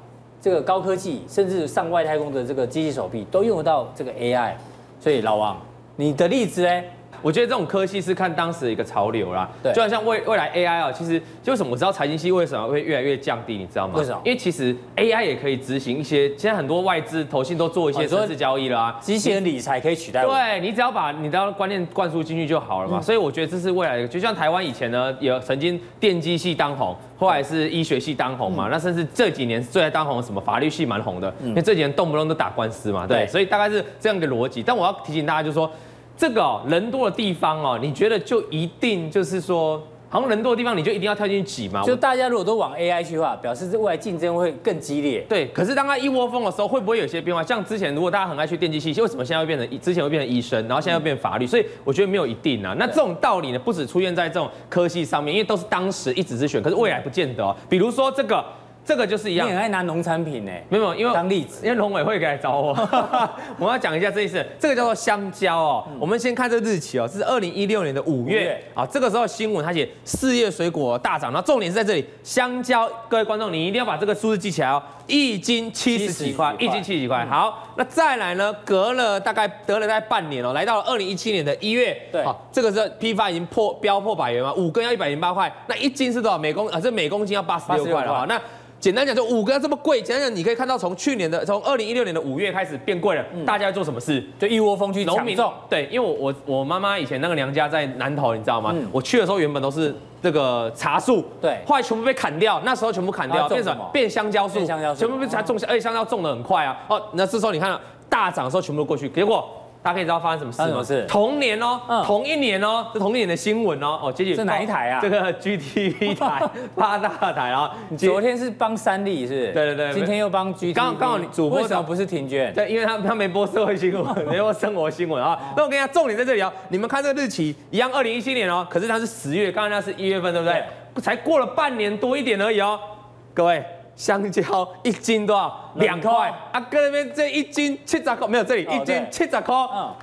这个高科技，甚至上外太空的这个机器手臂，都用得到这个 AI。所以老王，你的例子呢？我觉得这种科技是看当时的一个潮流啦。对，就好像未未来 AI 啊，其实就为什么我知道财经系为什么会越来越降低，你知道吗？为什么？因为其实 AI 也可以执行一些，现在很多外资投信都做一些投资交易啦啊。机器人理财可以取代我。对，你只要把你的观念灌输进去就好了嘛。所以我觉得这是未来的，就像台湾以前呢，有曾经电机系当红，后来是医学系当红嘛。那甚至这几年最爱当红什么法律系蛮红的，因为这几年动不动都打官司嘛。对，所以大概是这样的逻辑。但我要提醒大家，就是说。这个哦，人多的地方哦，你觉得就一定就是说，好像人多的地方你就一定要跳进去挤吗？就大家如果都往 AI 去的话，表示这未来竞争会更激烈。对，可是当它一窝蜂的时候，会不会有些变化？像之前如果大家很爱去电机系，为什么现在会变成之前会变成医生，然后现在又变成法律？所以我觉得没有一定啊。那这种道理呢，不止出现在这种科系上面，因为都是当时一直之选，可是未来不见得哦。比如说这个。这个就是一样，你很爱拿农产品呢？没有，因为当例子，因为农委会来找我，*laughs* 我要讲一下这一次。这个叫做香蕉哦，我们先看这个日期哦，这是二零一六年的五月啊。这个时候新闻它写四月水果大涨，然后重点是在这里，香蕉。各位观众，你一定要把这个数字记起来哦，一斤七十几块，一斤七十几块。好，那再来呢？隔了大概得了大概半年哦，来到了二零一七年的一月，对，好，这个时候批发已经破飙破百元嘛，五根要一百零八块，那一斤是多少？每公啊，这每公斤要八十六块了哈，那。简单讲，就五个这么贵。简单讲，你可以看到从去年的从二零一六年的五月开始变贵了。嗯、大家要做什么事？就一窝蜂去抢种。对，因为我我我妈妈以前那个娘家在南投，你知道吗？嗯、我去的时候原本都是这个茶树，对，后来全部被砍掉。那时候全部砍掉，变什么？变香蕉树，香蕉树，全部被才种下，而且香蕉种的很快啊。哦，那这时候你看大涨的时候全部都过去，结果。大家可以知道发生什么事吗？什么事？同年哦，同一年哦，是同一年的新闻哦。哦，接着是哪一台啊？这个 GTV 台，*laughs* 八大台啊。昨天是帮三立是？对对对。今天又帮 GTV。刚刚好你主播为什么不是停卷？对，因为他他没播社会新闻，没播生活新闻啊。那我跟你讲，重点在这里哦。你们看这个日期一样，二零一七年哦，可是它是十月，刚刚那是一月份，对不对？才过了半年多一点而已哦，各位。香蕉一斤多少？两块。啊，哥那边这一斤七十块，没有这里一斤七十块。嗯，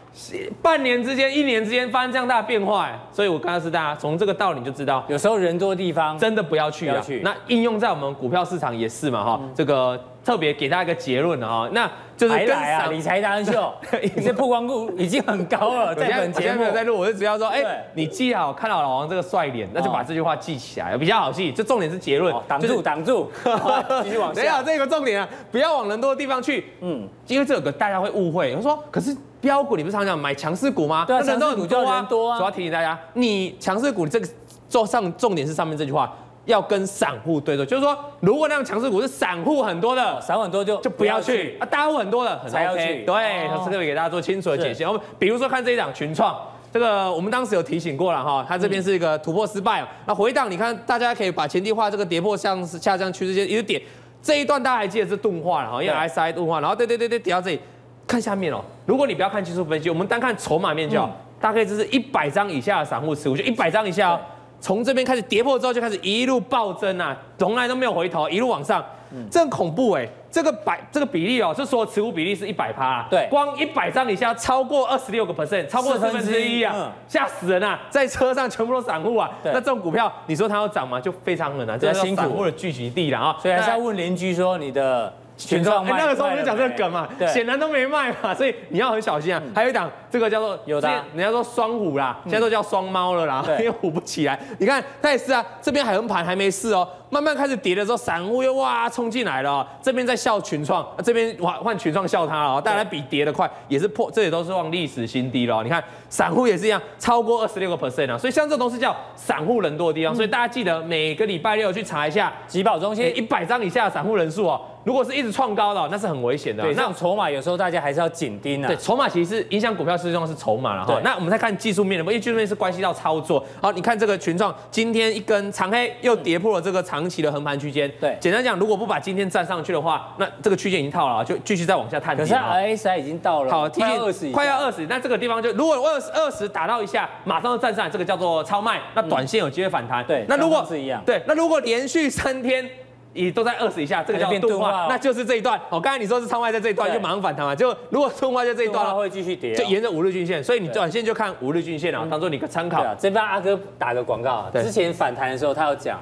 半年之间、一年之间发生这样大的变化，所以我刚刚是大家从这个道理就知道，有时候人多的地方真的不要去啊。那应用在我们股票市场也是嘛，哈，这个。特别给大家一个结论啊，那就是跟来啊，理财达人秀，*laughs* 你这曝光度已经很高了。在本节目在录，我就只要说，哎，你记好，看到老王这个帅脸，那就把这句话记起来，比较好记。这重点是结论，挡住，挡住，*laughs* 继续往下。等下，这个重点啊，不要往人多的地方去。嗯，因为这个大家会误会。他说，可是标股你不是常讲买强势股吗？对，强势股就人多啊。主要提醒大家，你强势股这个做上重点是上面这句话。要跟散户对对，就是说，如果那样强势股是散户很多的，散户很多就就不要去啊，大户很多的才要去。对，他是特别给大家做清楚的解析。我们比如说看这一档群创，这个我们当时有提醒过了哈，它这边是一个突破失败。那回档你看，大家可以把前地画这个跌破向下降趋势线一个点，这一段大家还记得是钝化了哈，因为 SI 钝化，然后对对对对，跌到这里，看下面哦。如果你不要看技术分析，我们单看筹码面就好，大概就是一百张以下的散户持股，就一百张以下哦。从这边开始跌破之后，就开始一路暴增啊，从来都没有回头，一路往上，嗯，这很恐怖哎，这个百这个比例哦，是说持股比例是一百趴，对，光一百张以下超过二十六个 percent，超过四分之一啊，吓死人啊，在车上全部都散户啊，那这种股票你说它要涨吗？就非常难啊，这是散户。的聚集地了啊，所以还是要问邻居说你的群创卖，那个时候我们就讲这个梗嘛，显然都没卖嘛，所以你要很小心啊，还有一档这个叫做有的，人家说双虎啦，现在都叫双猫了啦，因为虎不起来。你看它也是啊，这边海横盘还没试哦，慢慢开始跌的时候，散户又哇冲进来了哦，这边在笑群创，这边哇换群创笑它了哦，大家比跌的快，也是破，这也都是往历史新低了哦。你看散户也是一样，超过二十六个 percent 啊，所以像这都是叫散户人多的地方，所以大家记得每个礼拜六去查一下集保中心一百张以下的散户人数哦。如果是一直创高的，那是很危险的。对，那筹码有时候大家还是要紧盯啊。对，筹码其实是影响股票市况是筹码了哈。那我们再看技术面的，因为技术面是关系到操作。好，你看这个群创今天一根长黑又跌破了这个长期的横盘区间。对，简单讲，如果不把今天站上去的话，那这个区间已经套了，就继续再往下探底。可是 RSI 已经到了，好，快要二十，快要二十。那这个地方就如果二十二十打到一下，马上就站上来，这个叫做超卖，那短线有机会反弹。对，那如果是一样，对，那如果连续三天。也都在二十以下，这个叫钝化，那就是这一段。哦，刚才你说是仓外在这一段，就马上反弹嘛。就如果钝化在这一段的话，会继续跌，就沿着五日均线。所以你短线就看五日均线啊，当做你个参考。这边阿哥打个广告，之前反弹的时候他有讲。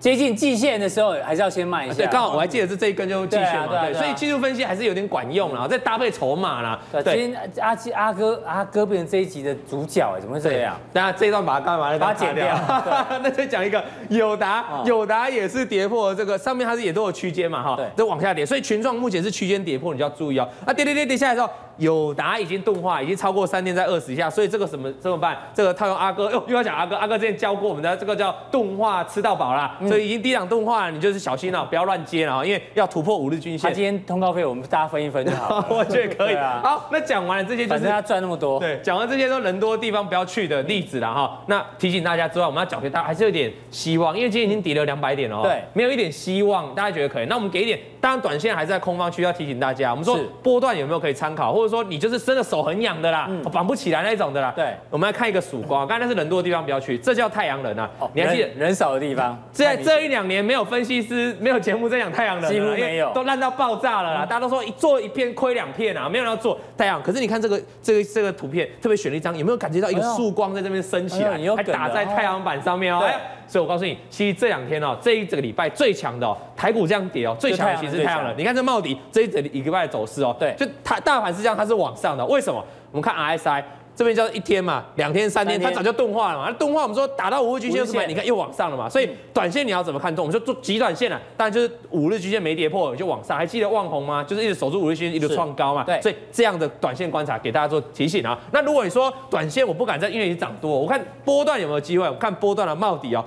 接近季线的时候，还是要先卖一下。对，刚好我还记得是这一根就是季线嘛。对，所以技术分析还是有点管用啦，再搭配筹码啦。对，今天阿基阿哥阿哥变成这一集的主角，哎，怎么会这样？等下这一段把它干嘛？把它剪掉。*laughs* 那再讲一个友达，友达也是跌破这个上面，它是也都有区间嘛，哈，对，都往下跌。所以群创目前是区间跌破，你就要注意哦。啊，跌跌跌跌下来之后。友达已经钝化，已经超过三天在二十以下，所以这个什么怎么办？这个套用阿哥，又又要讲阿哥，阿哥之前教过我们的这个叫钝化吃到饱啦，嗯、所以已经低档钝化了，你就是小心了，不要乱接了啊，因为要突破五日均线。他今天通告费我们大家分一分就好，*laughs* 我觉得可以。啊、好，那讲完了这些，就是他赚那么多。对，讲完这些都人多的地方不要去的例子了哈。那提醒大家之外，我们要讲给大家还是有点希望，因为今天已经跌了两百点了，对，没有一点希望，大家觉得可以？那我们给一点，当然短线还是在空方区，要提醒大家，我们说波段有没有可以参考，或者说你就是真的。手很痒的啦，绑不起来那种的啦。对，我们来看一个曙光。刚才那是人多的地方，不要去，这叫太阳人啊。你还记得人少的地方？这这一两年没有分析师，没有节目在讲太阳人，几乎没有，都烂到爆炸了啦。大家都说一做一片亏两片啊，没有人要做太阳。可是你看这个这个这个图片，特别选了一张，有没有感觉到一个曙光在这边升起来，还打在太阳板上面哦？所以我告诉你，其实这两天哦，这一整个礼拜最强的哦，台股这样跌哦，最强的其实是太阳了。你看这茂迪这一整一个礼拜的走势哦，对，就它大盘是这样，它是往上的，为什么？我们看 RSI 这边叫一天嘛，两天、三天，它早就钝化了嘛。那钝化我们说打到五日均线？你看又往上了嘛。所以短线你要怎么看动？我们说做极短线了，当然就是五日均线没跌破就往上。还记得旺红吗？就是一直守住五日均线，一直创高嘛。对。所以这样的短线观察给大家做提醒啊。那如果你说短线我不敢在，因为已经涨多，我看波段有没有机会？我看波段的帽底哦。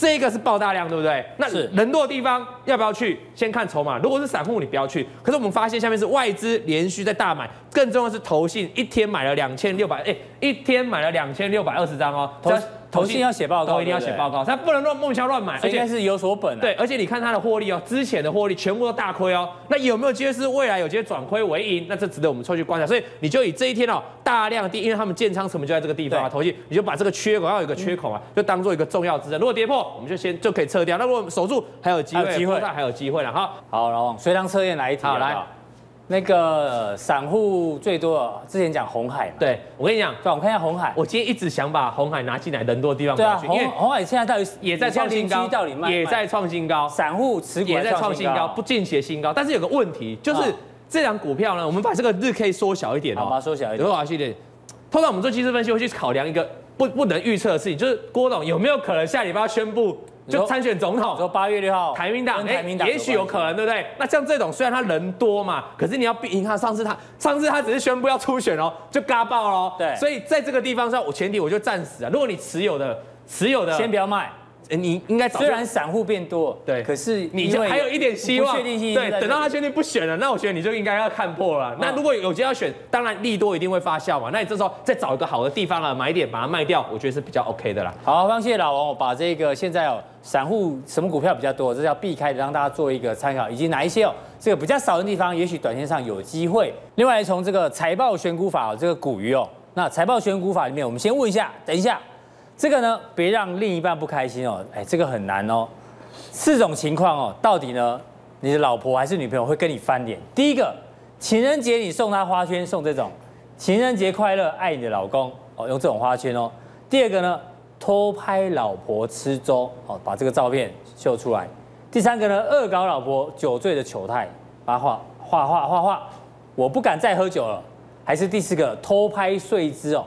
这个是爆大量，对不对？那是人多的地方要不要去？先看筹码。如果是散户，你不要去。可是我们发现下面是外资连续在大买，更重要的是投信一天买了两千六百，哎，一天买了两千六百二十张哦。投信要写报告，一定要写报告，他不能乱梦想乱买，而且是有所本。对，而且你看他的获利哦，之前的获利全部都大亏哦。那有没有机会是未来有机会转亏为盈？那这值得我们出去观察。所以你就以这一天哦，大量的，因为他们建仓成本就在这个地方啊，投信你就把这个缺口要有一个缺口啊，就当做一个重要支撑。如果跌破，我们就先就可以撤掉。那如果守住，还有机会，机会还有机会了哈。好，老王，随堂测验来一题，好来。那个散户最多，之前讲红海嘛，对，我跟你讲，对，我看一下红海。我今天一直想把红海拿进来，人多的地方对啊，鸿鸿海现在到底也在创新高，到底卖也在创新高，散户持股也在创新高，不见血新高。但是有个问题，就是这两股票呢，我们把这个日 K 缩小一点哦，把它缩小一点，缩小一点。通常我们做技术分析会去考量一个不不能预测的事情，就是郭董有没有可能下礼拜要宣布。就参选总统，说八月六号，台民党，哎，也许有可能，对不对？那像这种虽然他人多嘛，可是你要比，你看上次他，上次他只是宣布要初选哦，就嘎爆了，对。所以在这个地方上，我前提我就暂时啊，如果你持有的，持有的，先不要卖。你应该虽然散户变多，对，可是你就还有一点希望，确定性对，等到他确定不选了，那我觉得你就应该要看破了。那如果有机会要选，当然利多一定会发酵嘛。那你这时候再找一个好的地方啊，买点把它卖掉，我觉得是比较 OK 的啦。好，非常谢谢老王，我把这个现在哦，散户什么股票比较多，这是要避开的，让大家做一个参考，以及哪一些哦，这个比较少的地方，也许短线上有机会。另外，从这个财报选股法哦，这个股鱼哦，那财报选股法里面，我们先问一下，等一下。这个呢，别让另一半不开心哦。哎，这个很难哦。四种情况哦，到底呢，你的老婆还是女朋友会跟你翻脸？第一个，情人节你送她花圈，送这种“情人节快乐，爱你的老公”哦，用这种花圈哦。第二个呢，偷拍老婆吃粥哦，把这个照片秀出来。第三个呢，恶搞老婆酒醉的糗态，把它画画画画画。我不敢再喝酒了。还是第四个偷拍睡姿哦？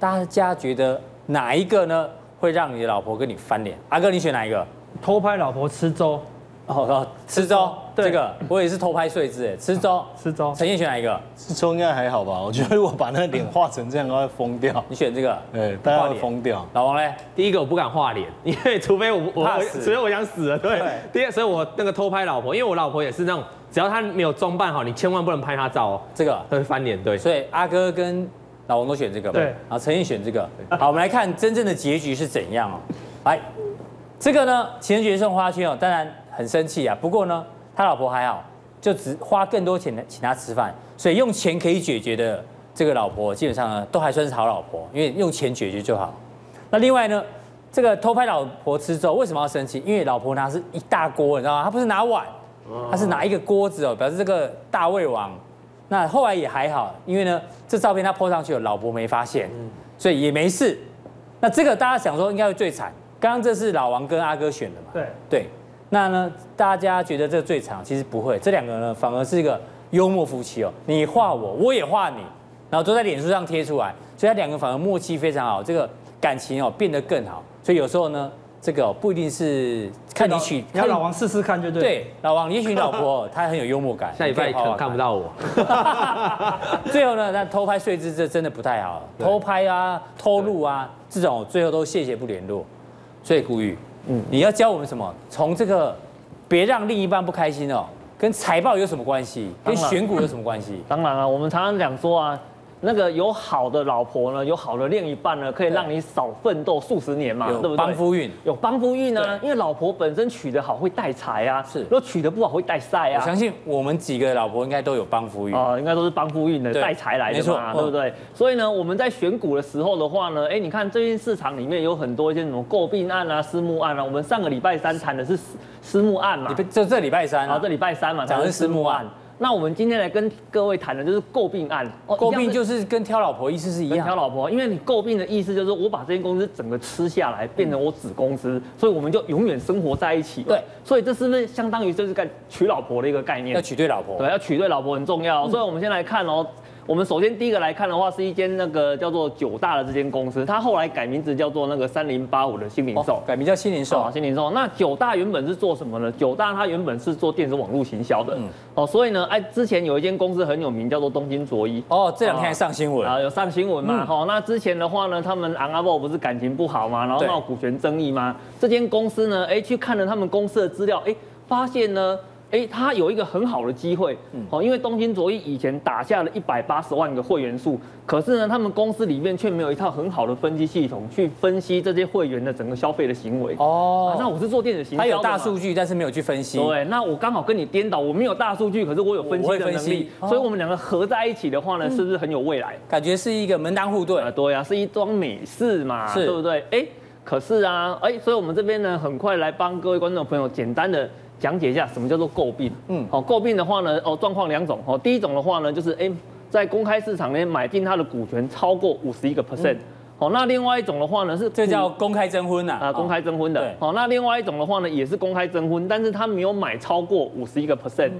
大家觉得哪一个呢会让你的老婆跟你翻脸？阿哥，你选哪一个？偷拍老婆吃粥。哦哦，吃粥，这个我也是偷拍睡姿哎，*laughs* 吃粥，吃粥。陈燕选哪一个？吃粥应该还好吧？*laughs* 我觉得如果把那个脸画成这样，会疯掉。你选这个？*laughs* 对，大家会疯掉。老王嘞？第一个我不敢画脸，因为除非我我怕死，除非我想死了。对。第二，所以我那个偷拍老婆，因为我老婆也是那种，只要她没有装扮好，你千万不能拍她照哦。这个会翻脸。对。所以阿哥跟老王都选这个。对。然后陈毅选这个。好，我们来看真正的结局是怎样哦。来，这个呢，情人节送花圈哦，当然很生气啊。不过呢。他老婆还好，就只花更多钱请他吃饭，所以用钱可以解决的这个老婆，基本上呢都还算是好老婆，因为用钱解决就好。那另外呢，这个偷拍老婆吃粥为什么要生气？因为老婆拿是一大锅，你知道吗？他不是拿碗，他是拿一个锅子哦，表示这个大胃王。那后来也还好，因为呢这照片他 po 上去了，老婆没发现，所以也没事。那这个大家想说应该会最惨，刚刚这是老王跟阿哥选的嘛？对对。那呢？大家觉得这个最惨，其实不会。这两个呢，反而是一个幽默夫妻哦。你画我，我也画你，然后都在脸书上贴出来，所以他两个反而默契非常好，这个感情哦变得更好。所以有时候呢，这个不一定是看你娶，让老王试试看就对。对，老王，你娶老婆 *laughs* 她很有幽默感，下礼拜可能看不到我。*laughs* 最后呢，那偷拍睡姿这真的不太好，偷拍啊、偷录啊这种，最后都谢谢不联络。所以呼吁。嗯，你要教我们什么？从这个别让另一半不开心哦，跟财报有什么关系？跟选股有什么关系？当然了，我们常常讲说啊。那个有好的老婆呢，有好的另一半呢，可以让你少奋斗数十年嘛，对不对？帮夫运，有帮夫运呢，因为老婆本身娶得好会带财啊，是。如果娶得不好会带赛啊。我相信我们几个老婆应该都有帮夫运啊，应该都是帮夫运的带财来的嘛，对不对？所以呢，我们在选股的时候的话呢，哎，你看最近市场里面有很多一些什么购病案啊、私募案啊，我们上个礼拜三谈的是私私募案嘛，这这礼拜三啊，这礼拜三嘛，讲的是私募案。那我们今天来跟各位谈的就是诟病案。诟病就是跟挑老婆意思是一样。挑老婆，因为你诟病的意思就是我把这间公司整个吃下来，变成我子公司，所以我们就永远生活在一起。对，所以这是不是相当于就是干娶老婆的一个概念？要娶对老婆。对，要娶对老婆很重要。所以我们先来看哦。我们首先第一个来看的话，是一间那个叫做九大的这间公司，它后来改名字叫做那个三零八五的新零售，改名叫新零售。啊，新零售。那九大原本是做什么呢？九大它原本是做电子网络行销的，哦，所以呢，哎，之前有一间公司很有名，叫做东京卓一，哦，这两天还上新闻。啊，有上新闻嘛，好，那之前的话呢，他们昂阿波不是感情不好嘛，然后闹股权争议嘛？这间公司呢，哎，去看了他们公司的资料，哎，发现呢。哎，他有一个很好的机会，哦，因为东京卓一以前打下了一百八十万个会员数，可是呢，他们公司里面却没有一套很好的分析系统去分析这些会员的整个消费的行为。哦，那我是做电子行销，他有大数据，但是没有去分析。对，那我刚好跟你颠倒，我没有大数据，可是我有分析的能力，所以我们两个合在一起的话呢，是不是很有未来？感觉是一个门当户对啊，对啊，是一桩美事嘛，对不对？哎，可是啊，哎，所以我们这边呢，很快来帮各位观众朋友简单的。讲解一下什么叫做诟病。嗯，好，诟病的话呢，哦，状况两种。哦，第一种的话呢，就是哎，在公开市场里面买进它的股权超过五十一个 percent。好，那另外一种的话呢，是这叫公开征婚呐。啊，公开征婚的。好，那另外一种的话呢，也是公开征婚，但是他没有买超过五十一个 percent，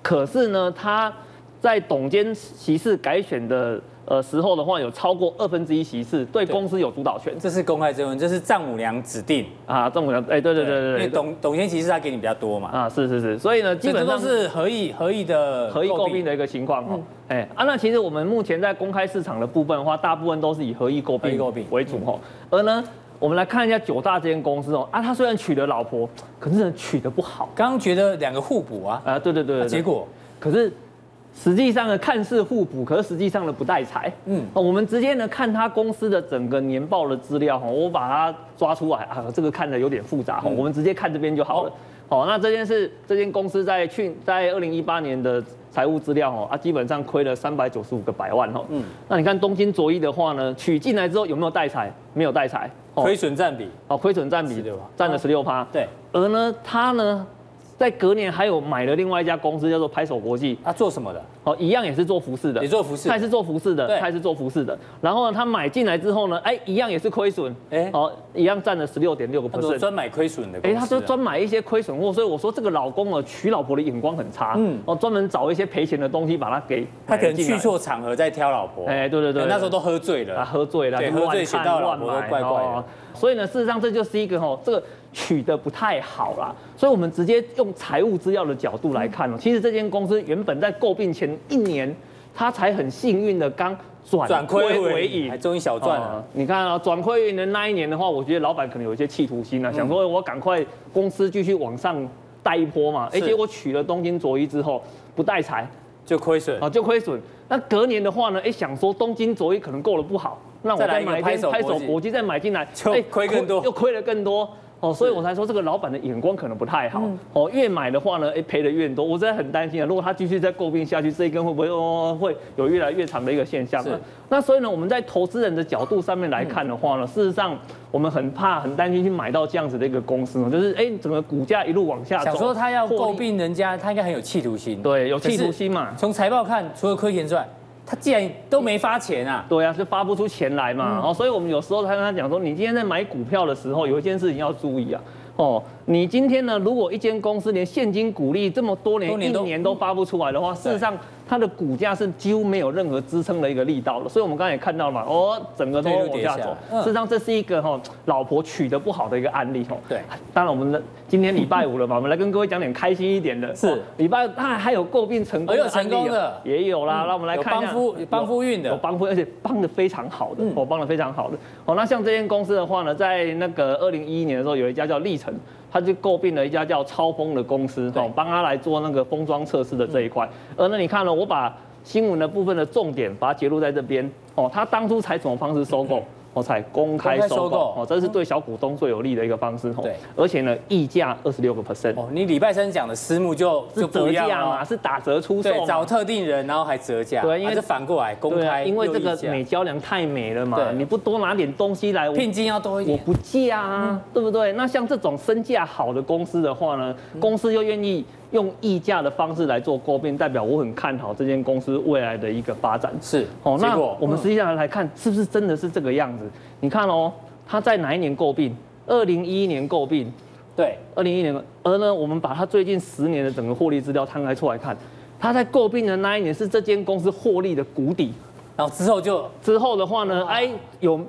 可是呢，他在董监席次改选的。呃，时候的话有超过二分之一席次，对公司有主导权。这是公开征文，这是丈母娘指定啊，丈母娘，哎，对对对对对，因为董董先其实他给你比较多嘛。啊，是是是，所以呢，基本上是合意合意的合意购并的一个情况哦。哎啊，那其实我们目前在公开市场的部分的话，大部分都是以合意购并购并为主哈。而呢，我们来看一下九大这间公司哦，啊，他虽然娶了老婆，可是呢娶的不好。刚刚觉得两个互补啊，啊，对对对，结果可是。实际上呢，看似互补，可是实际上呢不带财。嗯，我们直接呢看他公司的整个年报的资料哈，我把它抓出来啊，这个看的有点复杂哈，我们直接看这边就好了。好，那这件事，这间公司在去在二零一八年的财务资料哈啊，基本上亏了三百九十五个百万哈。嗯，那你看东京卓一的话呢，取进来之后有没有带财？没有带财，亏损占比哦，亏损占比占了十六趴。对，而呢，他呢。在隔年还有买了另外一家公司叫做拍手国际，他做什么的？哦，一样也是做服饰的，也做服饰，他也是做服饰的，对，它也是做服饰的。然后呢，他买进来之后呢，哎，一样也是亏损，哎，哦，一样占了十六点六个 percent。专买亏损的，哎，他就专买一些亏损货，所以我说这个老公哦，娶老婆的眼光很差，嗯，哦，专门找一些赔钱的东西把它给。他可能去错场合在挑老婆，哎，对对对，那时候都喝醉了，他喝醉了，对，喝醉选到老婆都怪怪的。所以呢，事实上这就是一个哦，这个取的不太好啦。所以我们直接用财务资料的角度来看哦，其实这间公司原本在诟病前一年。他才很幸运的刚转亏为盈，还终于小赚了。你看啊，转亏为盈的那一年的话，我觉得老板可能有一些企图心啊，想说我赶快公司继续往上带一波嘛。哎，结果娶了东京卓一之后不带财就亏损啊，就亏损。那隔年的话呢，哎，想说东京卓一可能过得不好，那我再买一天拍手搏击再买进来，就亏更多，又亏了更多。哦，所以我才说这个老板的眼光可能不太好。哦，越买的话呢，哎，赔的越多。我真的很担心啊，如果他继续再诟病下去，这一根会不会哦会有越来越长的一个现象？是。那所以呢，我们在投资人的角度上面来看的话呢，事实上我们很怕、很担心去买到这样子的一个公司呢，就是哎，整个股价一路往下走。想说他要诟病人家，他应该很有企图心。对，有企图心嘛。从财报看，除了亏钱之外。他既然都没发钱啊，对啊，就发不出钱来嘛。哦，所以我们有时候他跟他讲说，你今天在买股票的时候，有一件事情要注意啊。哦，你今天呢，如果一间公司连现金股利这么多年一年都发不出来的话，事实上。它的股价是几乎没有任何支撑的一个力道了，所以我们刚才也看到了嘛，哦，整个都往下走。事实上，这是一个哈老婆娶得不好的一个案例哦。对，当然我们的今天礼拜五了嘛，*laughs* 我们来跟各位讲点开心一点的。是，礼拜它还有诟病成功的案例，成功的也有啦。那我们来看一下，帮夫帮夫运的，有帮夫，而且帮的非常好的，哦，帮的非常好的。哦，那像这间公司的话呢，在那个二零一一年的时候，有一家叫力成。他就诟病了一家叫超风的公司，哦，帮他来做那个封装测试的这一块。而那你看呢，我把新闻的部分的重点把它截录在这边，哦，他当初采什么方式收购？*laughs* 我才公开收购哦，这是对小股东最有利的一个方式哦。对，而且呢，溢价二十六个 percent 哦。你礼拜三讲的私募就是折价嘛，是打折出售，找特定人然后还折价。对，因为是反过来公开，因为这个美娇娘太美了嘛，你不多拿点东西来，聘金要多一点，我不嫁啊，对不对？那像这种身价好的公司的话呢，公司又愿意。用溢价的方式来做诟病，代表我很看好这间公司未来的一个发展。是哦，那我们实际上来看，是不是真的是这个样子？你看哦，它在哪一年诟病？二零一一年诟病。对，二零一一年。而呢，我们把它最近十年的整个获利资料摊开出来看，它在诟病的那一年是这间公司获利的谷底，然后之后就之后的话呢，哎有。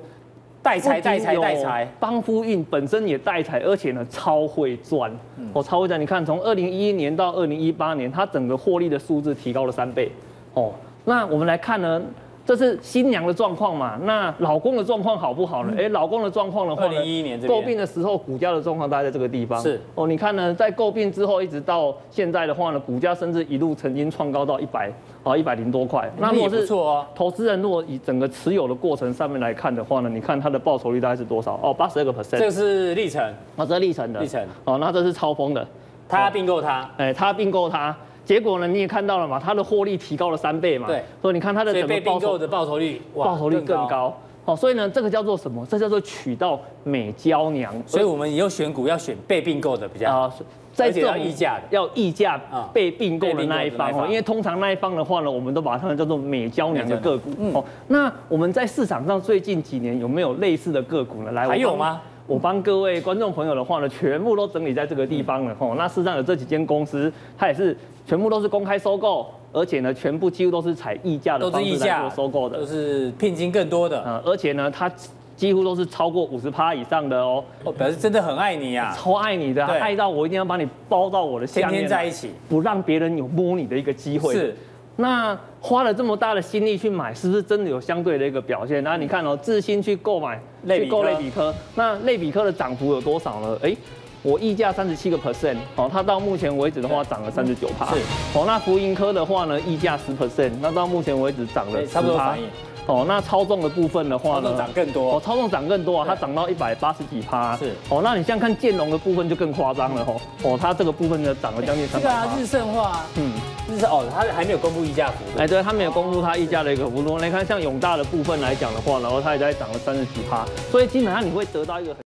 带财带财带财，帮夫运本身也带财，而且呢超会赚，哦超会赚。你看从二零一一年到二零一八年，它整个获利的数字提高了三倍，哦，那我们来看呢。这是新娘的状况嘛？那老公的状况好不好呢？哎，老公的状况的话，二零一一年购并的时候，股价的状况大概在这个地方。是哦，你看呢，在购并之后一直到现在的话呢，股价甚至一路曾经创高到一百啊一百零多块。那如果是投资人如果以整个持有的过程上面来看的话呢，你看它的报酬率大概是多少？哦，八十二个 percent。这是力成，哦，这是历程的。历程。哦，那这是超峰的，他并购他，哎，他并购他。结果呢，你也看到了嘛，它的获利提高了三倍嘛。对。所以你看它的整个报酬的报酬率，报酬率更高。好，所以呢，这个叫做什么？这叫做娶到美娇娘。所以我们以后选股要选被并购的比较好。在这种溢价的，要溢价被并购的那一方哦。因为通常那一方的话呢，我们都把它们叫做美娇娘的个股。哦。那我们在市场上最近几年有没有类似的个股呢？来，还有吗？我帮各位观众朋友的话呢，全部都整理在这个地方了。吼，那事实上有这几间公司，它也是。全部都是公开收购，而且呢，全部几乎都是采溢价的方式来做收购的，都是聘金更多的。嗯，而且呢，它几乎都是超过五十趴以上的哦。哦，表示真的很爱你啊，超爱你的，爱到我一定要把你包到我的下面，天天在一起，不让别人有摸你的一个机会。是。那花了这么大的心力去买，是不是真的有相对的一个表现？那你看哦，自新去购买，去购类比科，那类比科的涨幅有多少呢？哎。我溢价三十七个 percent，哦，它到目前为止的话涨了三十九趴。是，哦，那福盈科的话呢，溢价十 percent，那到目前为止涨了差不多。哦，那超重的部分的话呢，涨更多。哦，超重涨更多啊，它涨到一百八十几趴。是，哦，那你像看建龙的部分就更夸张了哦，哦，它这个部分呢涨了将近三百趴。这个日盛化，嗯，日盛哦，它还没有公布溢价幅度。哎，对，它没有公布它溢价的一个幅度。你看像永大的部分来讲的话，然后它也在涨了三十几趴，所以基本上你会得到一个很。